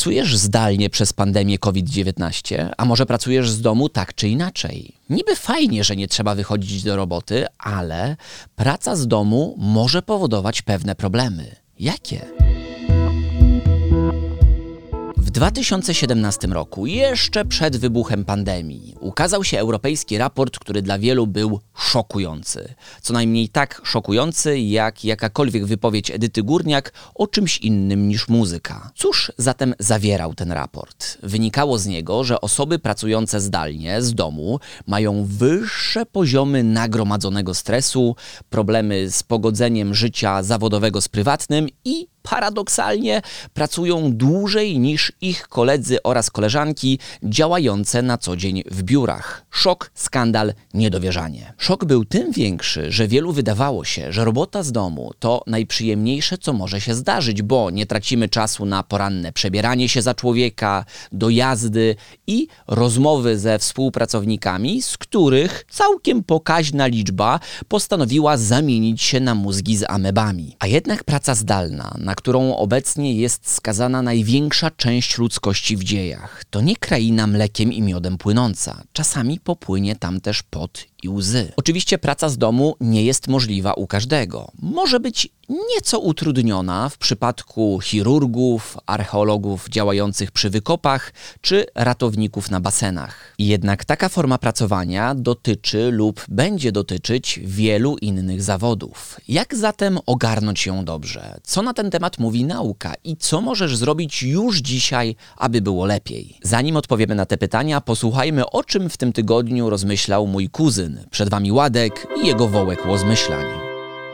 Pracujesz zdalnie przez pandemię COVID-19, a może pracujesz z domu tak czy inaczej? Niby fajnie, że nie trzeba wychodzić do roboty, ale praca z domu może powodować pewne problemy. Jakie? W 2017 roku, jeszcze przed wybuchem pandemii, ukazał się europejski raport, który dla wielu był szokujący. Co najmniej tak szokujący, jak jakakolwiek wypowiedź Edyty Górniak o czymś innym niż muzyka. Cóż zatem zawierał ten raport? Wynikało z niego, że osoby pracujące zdalnie, z domu, mają wyższe poziomy nagromadzonego stresu, problemy z pogodzeniem życia zawodowego z prywatnym i paradoksalnie pracują dłużej niż ich koledzy oraz koleżanki działające na co dzień w biurach. Szok, skandal, niedowierzanie. Szok był tym większy, że wielu wydawało się, że robota z domu to najprzyjemniejsze, co może się zdarzyć, bo nie tracimy czasu na poranne przebieranie się za człowieka, dojazdy i rozmowy ze współpracownikami, z których całkiem pokaźna liczba postanowiła zamienić się na mózgi z amebami. A jednak praca zdalna, na którą obecnie jest skazana największa część ludzkości w dziejach. To nie kraina mlekiem i miodem płynąca. Czasami popłynie tam też pot i łzy. Oczywiście praca z domu nie jest możliwa u każdego. Może być nieco utrudniona w przypadku chirurgów, archeologów działających przy wykopach czy ratowników na basenach. Jednak taka forma pracowania dotyczy lub będzie dotyczyć wielu innych zawodów. Jak zatem ogarnąć ją dobrze? Co na ten temat mówi nauka i co możesz zrobić już dzisiaj, aby było lepiej? Zanim odpowiemy na te pytania, posłuchajmy o czym w tym tygodniu rozmyślał mój kuzyn. Przed wami Ładek i jego wołek łozmyślań.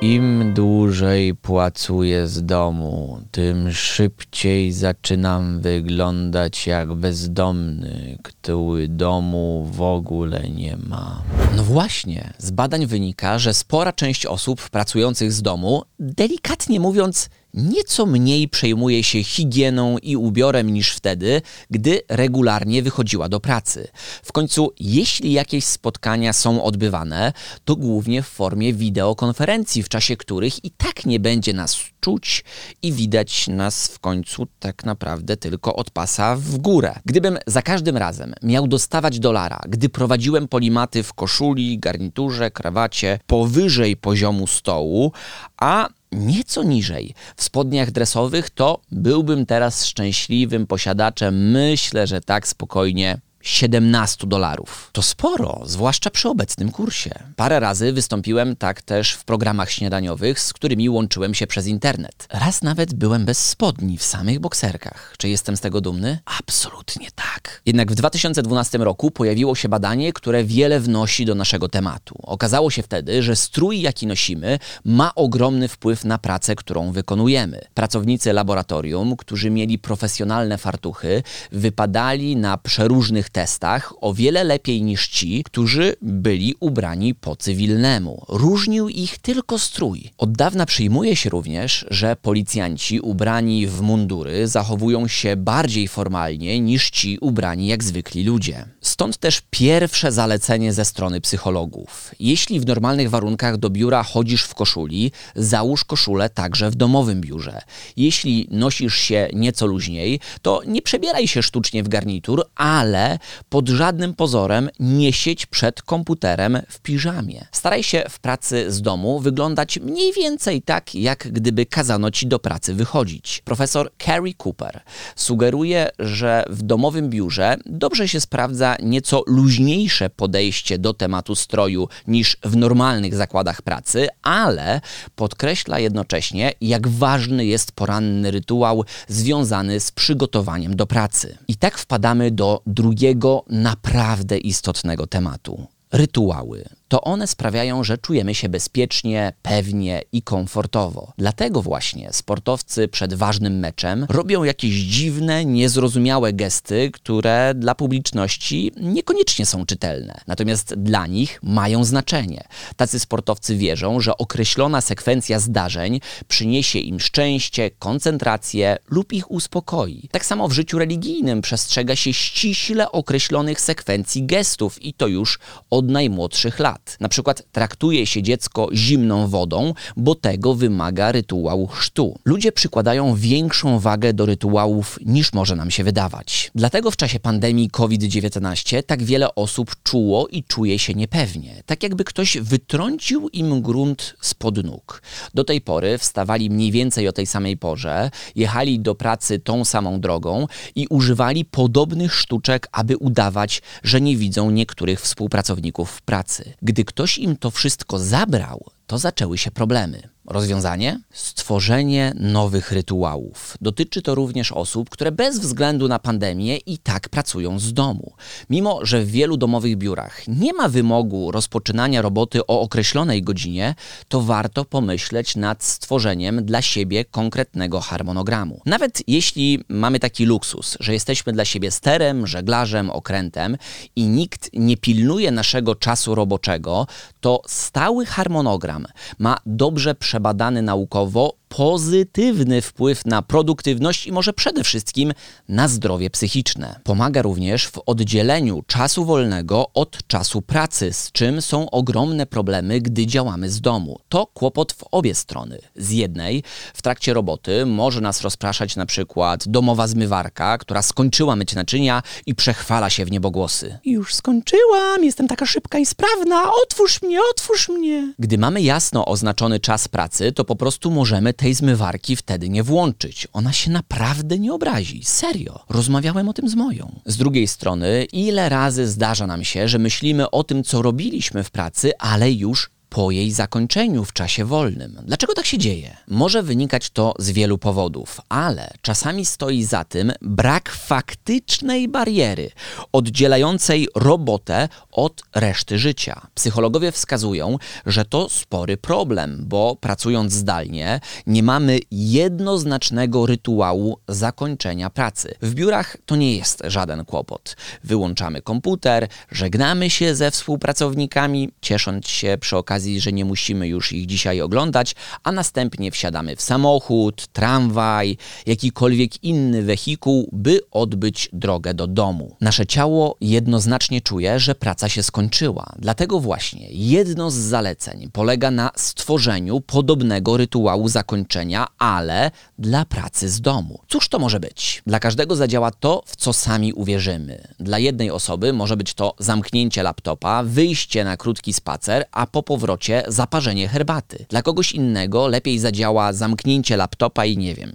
Im dłużej pracuję z domu, tym szybciej zaczynam wyglądać jak bezdomny, który domu w ogóle nie ma. No właśnie, z badań wynika, że spora część osób pracujących z domu, delikatnie mówiąc, nieco mniej przejmuje się higieną i ubiorem niż wtedy, gdy regularnie wychodziła do pracy. W końcu, jeśli jakieś spotkania są odbywane, to głównie w formie wideokonferencji, w czasie których i tak nie będzie nas czuć i widać nas w końcu tak naprawdę tylko od pasa w górę. Gdybym za każdym razem miał dostawać dolara, gdy prowadziłem polimaty w koszuli, garniturze, krawacie powyżej poziomu stołu, a nieco niżej. W spodniach dresowych, to byłbym teraz szczęśliwym posiadaczem, myślę, że tak spokojnie 17 dolarów. To sporo, zwłaszcza przy obecnym kursie. Parę razy wystąpiłem tak też w programach śniadaniowych, z którymi łączyłem się przez internet. Raz nawet byłem bez spodni, w samych bokserkach. Czy jestem z tego dumny? Absolutnie tak. Jednak w 2012 roku pojawiło się badanie, które wiele wnosi do naszego tematu. Okazało się wtedy, że strój, jaki nosimy, ma ogromny wpływ na pracę, którą wykonujemy. Pracownicy laboratorium, którzy mieli profesjonalne fartuchy, wypadali na przeróżnych testach o wiele lepiej niż ci, którzy byli ubrani po cywilnemu. Różnił ich tylko strój. Od dawna przyjmuje się również, że policjanci ubrani w mundury zachowują się bardziej formalnie niż ci ubrani jak zwykli ludzie. Stąd też pierwsze zalecenie ze strony psychologów. Jeśli w normalnych warunkach do biura chodzisz w koszuli, załóż koszulę także w domowym biurze. Jeśli nosisz się nieco luźniej, to nie przebieraj się sztucznie w garnitur, ale pod żadnym pozorem nie siedź przed komputerem w piżamie. Staraj się w pracy z domu wyglądać mniej więcej tak, jak gdyby kazano ci do pracy wychodzić. Profesor Carrie Cooper sugeruje, że w domowym biurze dobrze się sprawdza nieco luźniejsze podejście do tematu stroju niż w normalnych zakładach pracy, ale podkreśla jednocześnie, jak ważny jest poranny rytuał związany z przygotowaniem do pracy. I tak wpadamy do drugiego naprawdę istotnego tematu. Rytuały to one sprawiają, że czujemy się bezpiecznie, pewnie i komfortowo. Dlatego właśnie sportowcy przed ważnym meczem robią jakieś dziwne, niezrozumiałe gesty, które dla publiczności niekoniecznie są czytelne, natomiast dla nich mają znaczenie. Tacy sportowcy wierzą, że określona sekwencja zdarzeń przyniesie im szczęście, koncentrację lub ich uspokoi. Tak samo w życiu religijnym przestrzega się ściśle określonych sekwencji gestów i to już od najmłodszych lat. Lat. Na przykład traktuje się dziecko zimną wodą, bo tego wymaga rytuał chrztu. Ludzie przykładają większą wagę do rytuałów niż może nam się wydawać. Dlatego w czasie pandemii COVID-19 tak wiele osób czuło i czuje się niepewnie, tak jakby ktoś wytrącił im grunt spod nóg. Do tej pory wstawali mniej więcej o tej samej porze, jechali do pracy tą samą drogą i używali podobnych sztuczek, aby udawać, że nie widzą niektórych współpracowników w pracy. Gdy ktoś im to wszystko zabrał, to zaczęły się problemy. Rozwiązanie? Stworzenie nowych rytuałów. Dotyczy to również osób, które bez względu na pandemię i tak pracują z domu. Mimo, że w wielu domowych biurach nie ma wymogu rozpoczynania roboty o określonej godzinie, to warto pomyśleć nad stworzeniem dla siebie konkretnego harmonogramu. Nawet jeśli mamy taki luksus, że jesteśmy dla siebie sterem, żeglarzem, okrętem i nikt nie pilnuje naszego czasu roboczego, to stały harmonogram ma dobrze przewidzieć przebadany naukowo pozytywny wpływ na produktywność i może przede wszystkim na zdrowie psychiczne. Pomaga również w oddzieleniu czasu wolnego od czasu pracy, z czym są ogromne problemy, gdy działamy z domu. To kłopot w obie strony. Z jednej, w trakcie roboty może nas rozpraszać na przykład domowa zmywarka, która skończyła myć naczynia i przechwala się w niebogłosy. Już skończyłam, jestem taka szybka i sprawna, otwórz mnie, otwórz mnie. Gdy mamy jasno oznaczony czas pracy, to po prostu możemy tej zmywarki wtedy nie włączyć. Ona się naprawdę nie obrazi. Serio. Rozmawiałem o tym z moją. Z drugiej strony, ile razy zdarza nam się, że myślimy o tym, co robiliśmy w pracy, ale już po jej zakończeniu w czasie wolnym. Dlaczego tak się dzieje? Może wynikać to z wielu powodów, ale czasami stoi za tym brak faktycznej bariery oddzielającej robotę od reszty życia. Psychologowie wskazują, że to spory problem, bo pracując zdalnie nie mamy jednoznacznego rytuału zakończenia pracy. W biurach to nie jest żaden kłopot. Wyłączamy komputer, żegnamy się ze współpracownikami, ciesząc się przy okazji okazji, że nie musimy już ich dzisiaj oglądać, a następnie wsiadamy w samochód, tramwaj, jakikolwiek inny wehikuł, by odbyć drogę do domu. Nasze ciało jednoznacznie czuje, że praca się skończyła. Dlatego właśnie jedno z zaleceń polega na stworzeniu podobnego rytuału zakończenia, ale dla pracy z domu. Cóż to może być? Dla każdego zadziała to, w co sami uwierzymy. Dla jednej osoby może być to zamknięcie laptopa, wyjście na krótki spacer, a po powrocie powrocie zaparzenie herbaty. Dla kogoś innego lepiej zadziała zamknięcie laptopa i nie wiem,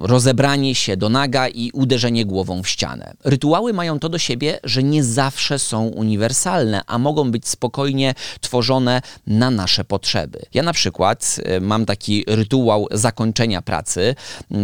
rozebranie się do naga i uderzenie głową w ścianę. Rytuały mają to do siebie, że nie zawsze są uniwersalne, a mogą być spokojnie tworzone na nasze potrzeby. Ja na przykład y, mam taki rytuał zakończenia pracy,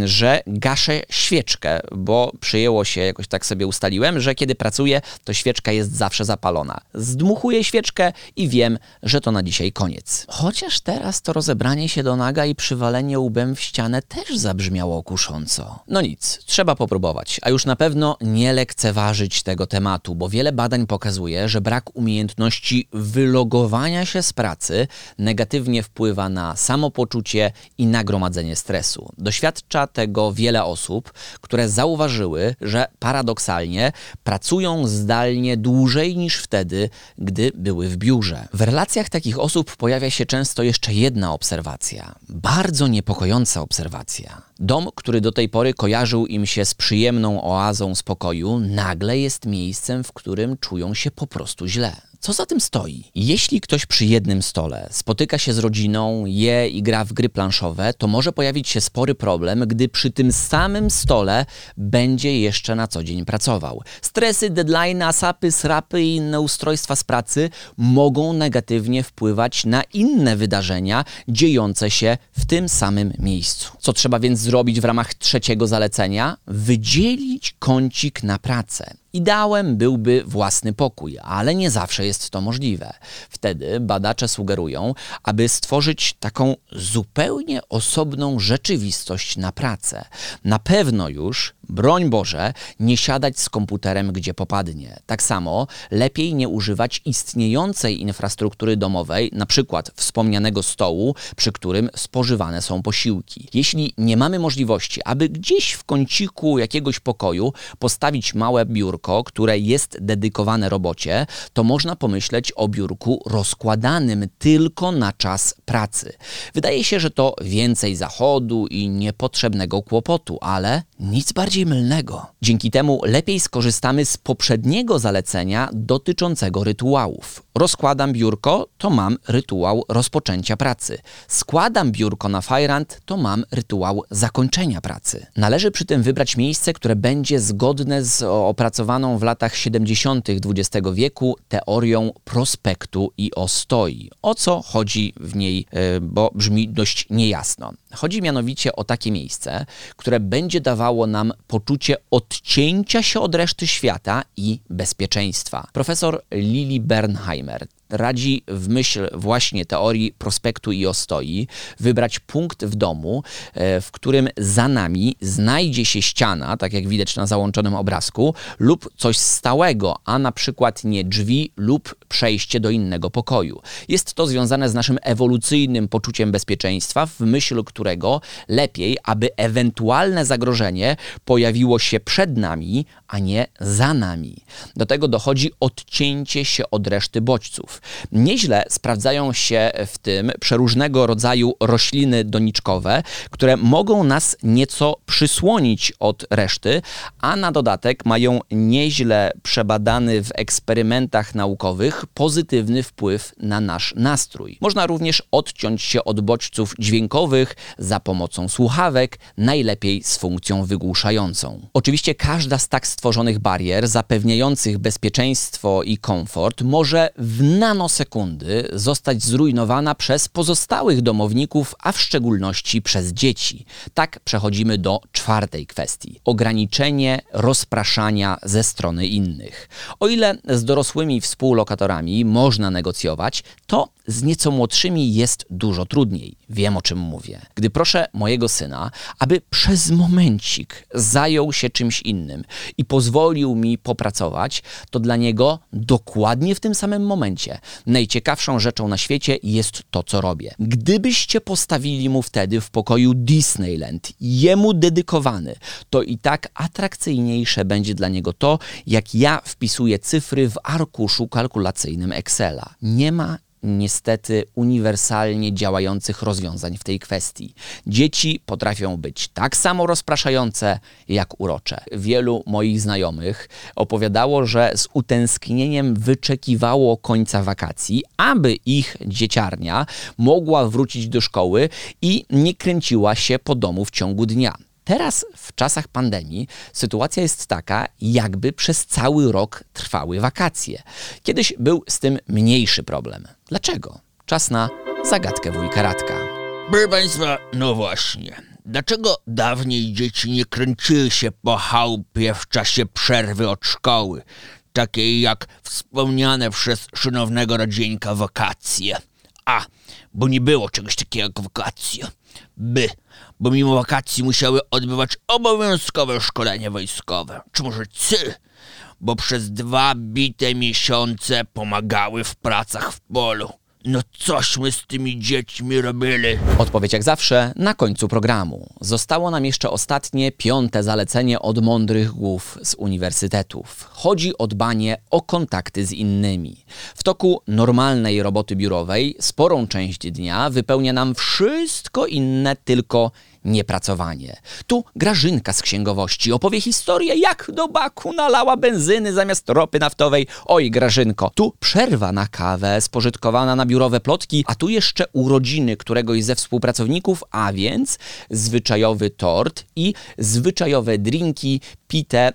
że gaszę świeczkę, bo przyjęło się, jakoś tak sobie ustaliłem, że kiedy pracuję, to świeczka jest zawsze zapalona. Zdmuchuję świeczkę i wiem, że to na dzisiaj koniec. Chociaż teraz to rozebranie się do naga i przywalenie łbem w ścianę też zabrzmi brzmiało kusząco. No nic, trzeba popróbować, a już na pewno nie lekceważyć tego tematu, bo wiele badań pokazuje, że brak umiejętności wylogowania się z pracy negatywnie wpływa na samopoczucie i nagromadzenie stresu. Doświadcza tego wiele osób, które zauważyły, że paradoksalnie pracują zdalnie dłużej niż wtedy, gdy były w biurze. W relacjach takich osób pojawia się często jeszcze jedna obserwacja, bardzo niepokojąca obserwacja. Dom, który do tej pory kojarzył im się z przyjemną oazą spokoju, nagle jest miejscem, w którym czują się po prostu źle. Co za tym stoi? Jeśli ktoś przy jednym stole spotyka się z rodziną, je i gra w gry planszowe, to może pojawić się spory problem, gdy przy tym samym stole będzie jeszcze na co dzień pracował. Stresy, deadline, asapy, srapy i inne ustrojstwa z pracy mogą negatywnie wpływać na inne wydarzenia dziejące się w tym samym miejscu. Co trzeba więc zrobić w ramach trzeciego zalecenia? Wydzielić kącik na pracę. Ideałem byłby własny pokój, ale nie zawsze jest to możliwe. Wtedy badacze sugerują, aby stworzyć taką zupełnie osobną rzeczywistość na pracę. Na pewno już broń Boże, nie siadać z komputerem gdzie popadnie. Tak samo lepiej nie używać istniejącej infrastruktury domowej, na przykład wspomnianego stołu, przy którym spożywane są posiłki. Jeśli nie mamy możliwości, aby gdzieś w kąciku jakiegoś pokoju postawić małe biurko, które jest dedykowane robocie, to można pomyśleć o biurku rozkładanym tylko na czas pracy. Wydaje się, że to więcej zachodu i niepotrzebnego kłopotu, ale nic bardziej mylnego. Dzięki temu lepiej skorzystamy z poprzedniego zalecenia dotyczącego rytuałów. Rozkładam biurko, to mam rytuał rozpoczęcia pracy. Składam biurko na fajrant, to mam rytuał zakończenia pracy. Należy przy tym wybrać miejsce, które będzie zgodne z opracowaną w latach 70. XX wieku teorią prospektu i ostoi. O co chodzi w niej, e, bo brzmi dość niejasno. Chodzi mianowicie o takie miejsce, które będzie dawało nam poczucie odcięcia się od reszty świata i bezpieczeństwa. Profesor Lili Bernheimer radzi w myśl właśnie teorii prospektu i ostoi wybrać punkt w domu, e, w którym za nami znajdzie się ściana, tak jak widać na załączonym obrazku, lub coś stałego, a na przykład nie drzwi lub przejście do innego pokoju. Jest to związane z naszym ewolucyjnym poczuciem bezpieczeństwa, w myśl którego lepiej, aby ewentualne zagrożenie pojawiło się przed nami, a nie za nami. Do tego dochodzi odcięcie się od reszty bodźców. Nieźle sprawdzają się w tym przeróżnego rodzaju rośliny doniczkowe, które mogą nas nieco przysłonić od reszty, a na dodatek mają nieźle przebadany w eksperymentach naukowych pozytywny wpływ na nasz nastrój. Można również odciąć się od bodźców dźwiękowych za pomocą słuchawek, najlepiej z funkcją wygłuszającą. Oczywiście każda z tak stworzonych barier zapewniających bezpieczeństwo i komfort może w nanosekundy zostać zrujnowana przez pozostałych domowników, a w szczególności przez dzieci. Tak przechodzimy do czwartej kwestii. Ograniczenie rozpraszania ze strony innych. O ile z dorosłymi współlokatorami można negocjować, to z nieco młodszymi jest dużo trudniej. Wiem o czym mówię. Gdy proszę mojego syna, aby przez momencik zajął się czymś innym i pozwolił mi popracować, to dla niego dokładnie w tym samym momencie najciekawszą rzeczą na świecie jest to, co robię. Gdybyście postawili mu wtedy w pokoju Disneyland, jemu dedykowany, to i tak atrakcyjniejsze będzie dla niego to, jak ja wpisuję cyfry w arkuszu kalkulacyjnym Excela. Nie ma niestety uniwersalnie działających rozwiązań w tej kwestii. Dzieci potrafią być tak samo rozpraszające jak urocze. Wielu moich znajomych opowiadało, że z utęsknieniem wyczekiwało końca wakacji, aby ich dzieciarnia mogła wrócić do szkoły i nie kręciła się po domu w ciągu dnia. Teraz, w czasach pandemii, sytuacja jest taka, jakby przez cały rok trwały wakacje. Kiedyś był z tym mniejszy problem. Dlaczego? Czas na zagadkę wujka Radka. Proszę Państwa, no właśnie. Dlaczego dawniej dzieci nie kręciły się po chałupie w czasie przerwy od szkoły, takiej jak wspomniane przez szanownego rodzieńka wakacje? A, bo nie było czegoś takiego jak wakacje. By, bo mimo wakacji musiały odbywać obowiązkowe szkolenie wojskowe. Czy może cy? Bo przez dwa bite miesiące pomagały w pracach w polu. No cośmy z tymi dziećmi robili? Odpowiedź jak zawsze na końcu programu. Zostało nam jeszcze ostatnie, piąte zalecenie od mądrych głów z uniwersytetów. Chodzi o dbanie o kontakty z innymi. W toku normalnej roboty biurowej sporą część dnia wypełnia nam wszystko inne, tylko niepracowanie. Tu Grażynka z księgowości opowie historię, jak do baku nalała benzyny zamiast ropy naftowej. Oj, Grażynko, tu przerwa na kawę spożytkowana na biurowe plotki, a tu jeszcze urodziny któregoś ze współpracowników, a więc zwyczajowy tort i zwyczajowe drinki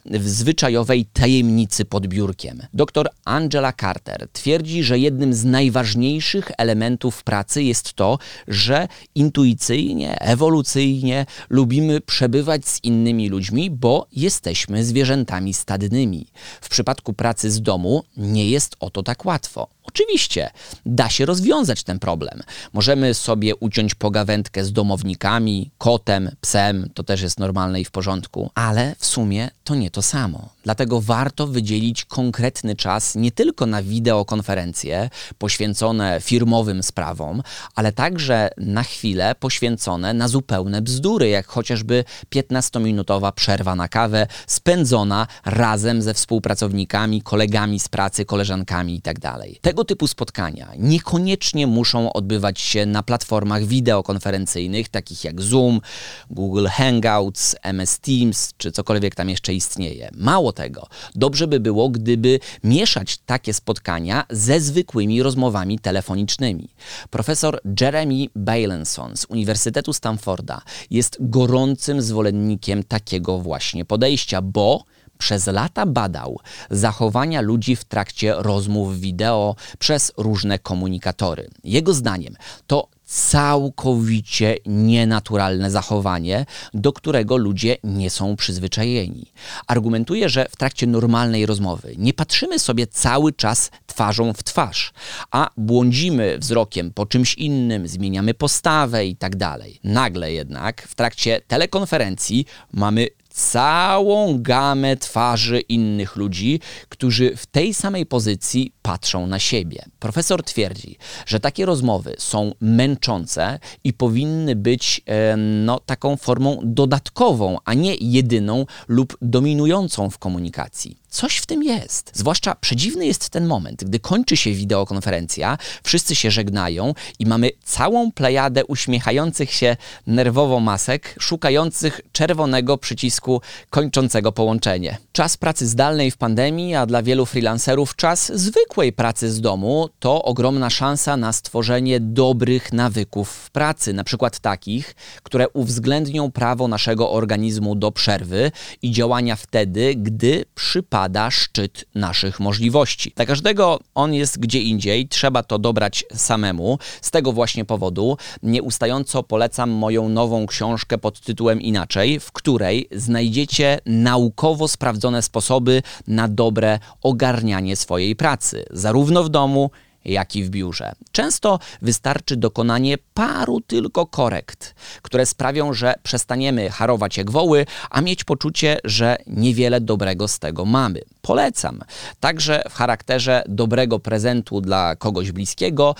w zwyczajowej tajemnicy pod biurkiem. Dr Angela Carter twierdzi, że jednym z najważniejszych elementów pracy jest to, że intuicyjnie, ewolucyjnie lubimy przebywać z innymi ludźmi, bo jesteśmy zwierzętami stadnymi. W przypadku pracy z domu nie jest o to tak łatwo. Rzeczywiście da się rozwiązać ten problem. Możemy sobie uciąć pogawędkę z domownikami, kotem, psem, to też jest normalne i w porządku, ale w sumie to nie to samo. Dlatego warto wydzielić konkretny czas nie tylko na wideokonferencje poświęcone firmowym sprawom, ale także na chwilę poświęcone na zupełne bzdury, jak chociażby 15-minutowa przerwa na kawę spędzona razem ze współpracownikami, kolegami z pracy, koleżankami itd. Tak Tego typu spotkania niekoniecznie muszą odbywać się na platformach wideokonferencyjnych takich jak Zoom, Google Hangouts, MS Teams czy cokolwiek tam jeszcze istnieje. Mało tego, dobrze by było, gdyby mieszać takie spotkania ze zwykłymi rozmowami telefonicznymi. Profesor Jeremy Bailenson z Uniwersytetu Stanforda jest gorącym zwolennikiem takiego właśnie podejścia, bo przez lata badał zachowania ludzi w trakcie rozmów wideo przez różne komunikatory. Jego zdaniem to całkowicie nienaturalne zachowanie, do którego ludzie nie są przyzwyczajeni. Argumentuje, że w trakcie normalnej rozmowy nie patrzymy sobie cały czas twarzą w twarz, a błądzimy wzrokiem po czymś innym, zmieniamy postawę i tak dalej. Nagle jednak w trakcie telekonferencji mamy całą gamę twarzy innych ludzi, którzy w tej samej pozycji patrzą na siebie. Profesor twierdzi, że takie rozmowy są męczące i powinny być no, taką formą dodatkową, a nie jedyną lub dominującą w komunikacji. Coś w tym jest. Zwłaszcza przedziwny jest ten moment, gdy kończy się wideokonferencja, wszyscy się żegnają i mamy całą plejadę uśmiechających się nerwowo masek, szukających czerwonego przycisku kończącego połączenie. Czas pracy zdalnej w pandemii, a dla wielu freelancerów czas zwykłej pracy z domu to ogromna szansa na stworzenie dobrych nawyków w pracy, na przykład takich, które uwzględnią prawo naszego organizmu do przerwy i działania wtedy, gdy przypadek pada szczyt naszych możliwości. Dla każdego on jest gdzie indziej, trzeba to dobrać samemu. Z tego właśnie powodu nieustająco polecam moją nową książkę pod tytułem Inaczej, w której znajdziecie naukowo sprawdzone sposoby na dobre ogarnianie swojej pracy, zarówno w domu, jak i w biurze. Często wystarczy dokonanie paru tylko korekt, które sprawią, że przestaniemy harować jak woły, a mieć poczucie, że niewiele dobrego z tego mamy. Polecam. Także w charakterze dobrego prezentu dla kogoś bliskiego,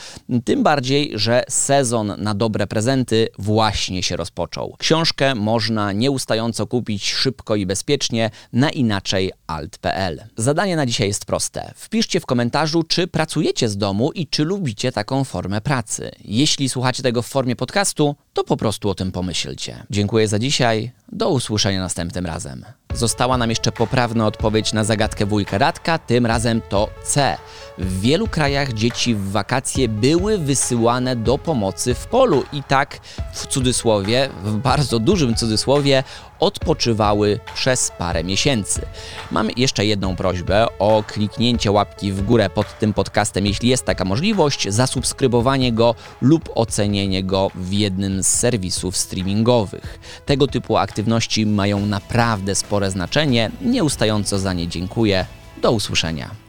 tym bardziej, że sezon na dobre prezenty właśnie się rozpoczął. Książkę można nieustająco kupić szybko i bezpiecznie na inaczej alt.pl. Zadanie na dzisiaj jest proste. Wpiszcie w komentarzu, czy pracujecie z domu i czy lubicie taką formę pracy. Jeśli słuchacie tego w formie podcastu, to po prostu o tym pomyślcie. Dziękuję za dzisiaj. Do usłyszenia następnym razem. Została nam jeszcze poprawna odpowiedź na zagadkę wujka Radka, tym razem to C. W wielu krajach dzieci w wakacje były wysyłane do pomocy w polu i tak w cudzysłowie, w bardzo dużym cudzysłowie, odpoczywały przez parę miesięcy. Mam jeszcze jedną prośbę o kliknięcie łapki w górę pod tym podcastem, jeśli jest taka możliwość, zasubskrybowanie go lub ocenienie go w jednym z serwisów streamingowych. Tego typu aktywności mają naprawdę spore znaczenie. Nieustająco za nie dziękuję. Do usłyszenia.